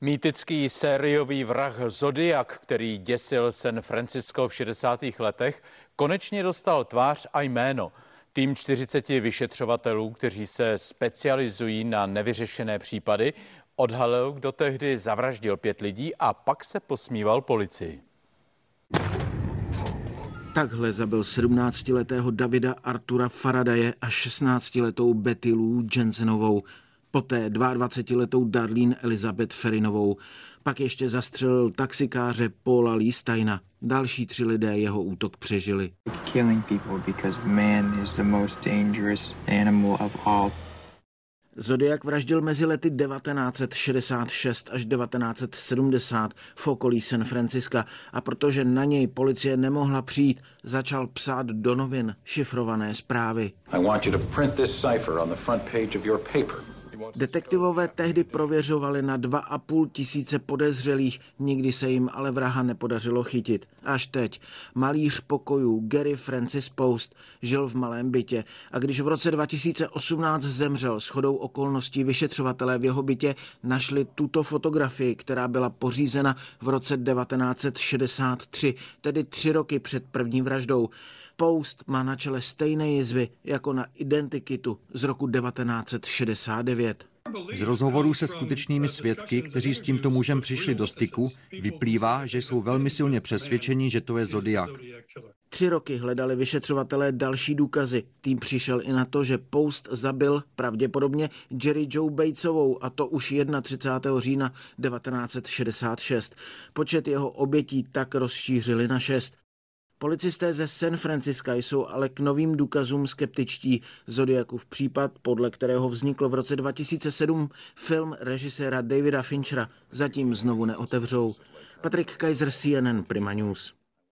Mýtický sériový vrah Zodiak, který děsil San Francisco v 60. letech, konečně dostal tvář a jméno. Tým 40 vyšetřovatelů, kteří se specializují na nevyřešené případy, odhalil, kdo tehdy zavraždil pět lidí a pak se posmíval policii. Takhle zabil 17-letého Davida Artura Faradaje a 16-letou Betty Lou Jensenovou poté 22-letou Darlene Elizabeth Ferinovou. Pak ještě zastřelil taxikáře Paula Lístajna. Další tři lidé jeho útok přežili. Zodiak vraždil mezi lety 1966 až 1970 v okolí San Franciska a protože na něj policie nemohla přijít, začal psát do novin šifrované zprávy. I want you to print this cipher on the front page of your paper. Detektivové tehdy prověřovali na dva a půl tisíce podezřelých, nikdy se jim ale vraha nepodařilo chytit. Až teď. Malíř pokojů Gary Francis Post žil v malém bytě a když v roce 2018 zemřel shodou okolností vyšetřovatelé v jeho bytě našli tuto fotografii, která byla pořízena v roce 1963, tedy tři roky před první vraždou. Post má na čele stejné jizvy jako na identikitu z roku 1969. Z rozhovorů se skutečnými svědky, kteří s tímto mužem přišli do styku, vyplývá, že jsou velmi silně přesvědčeni, že to je Zodiak. Tři roky hledali vyšetřovatelé další důkazy. Tým přišel i na to, že Post zabil pravděpodobně Jerry Joe Batesovou a to už 31. října 1966. Počet jeho obětí tak rozšířili na šest. Policisté ze San Franciska jsou ale k novým důkazům skeptičtí. Zodiakův případ, podle kterého vznikl v roce 2007 film režiséra Davida Finchera, zatím znovu neotevřou. Patrick Kaiser, CNN Prima News.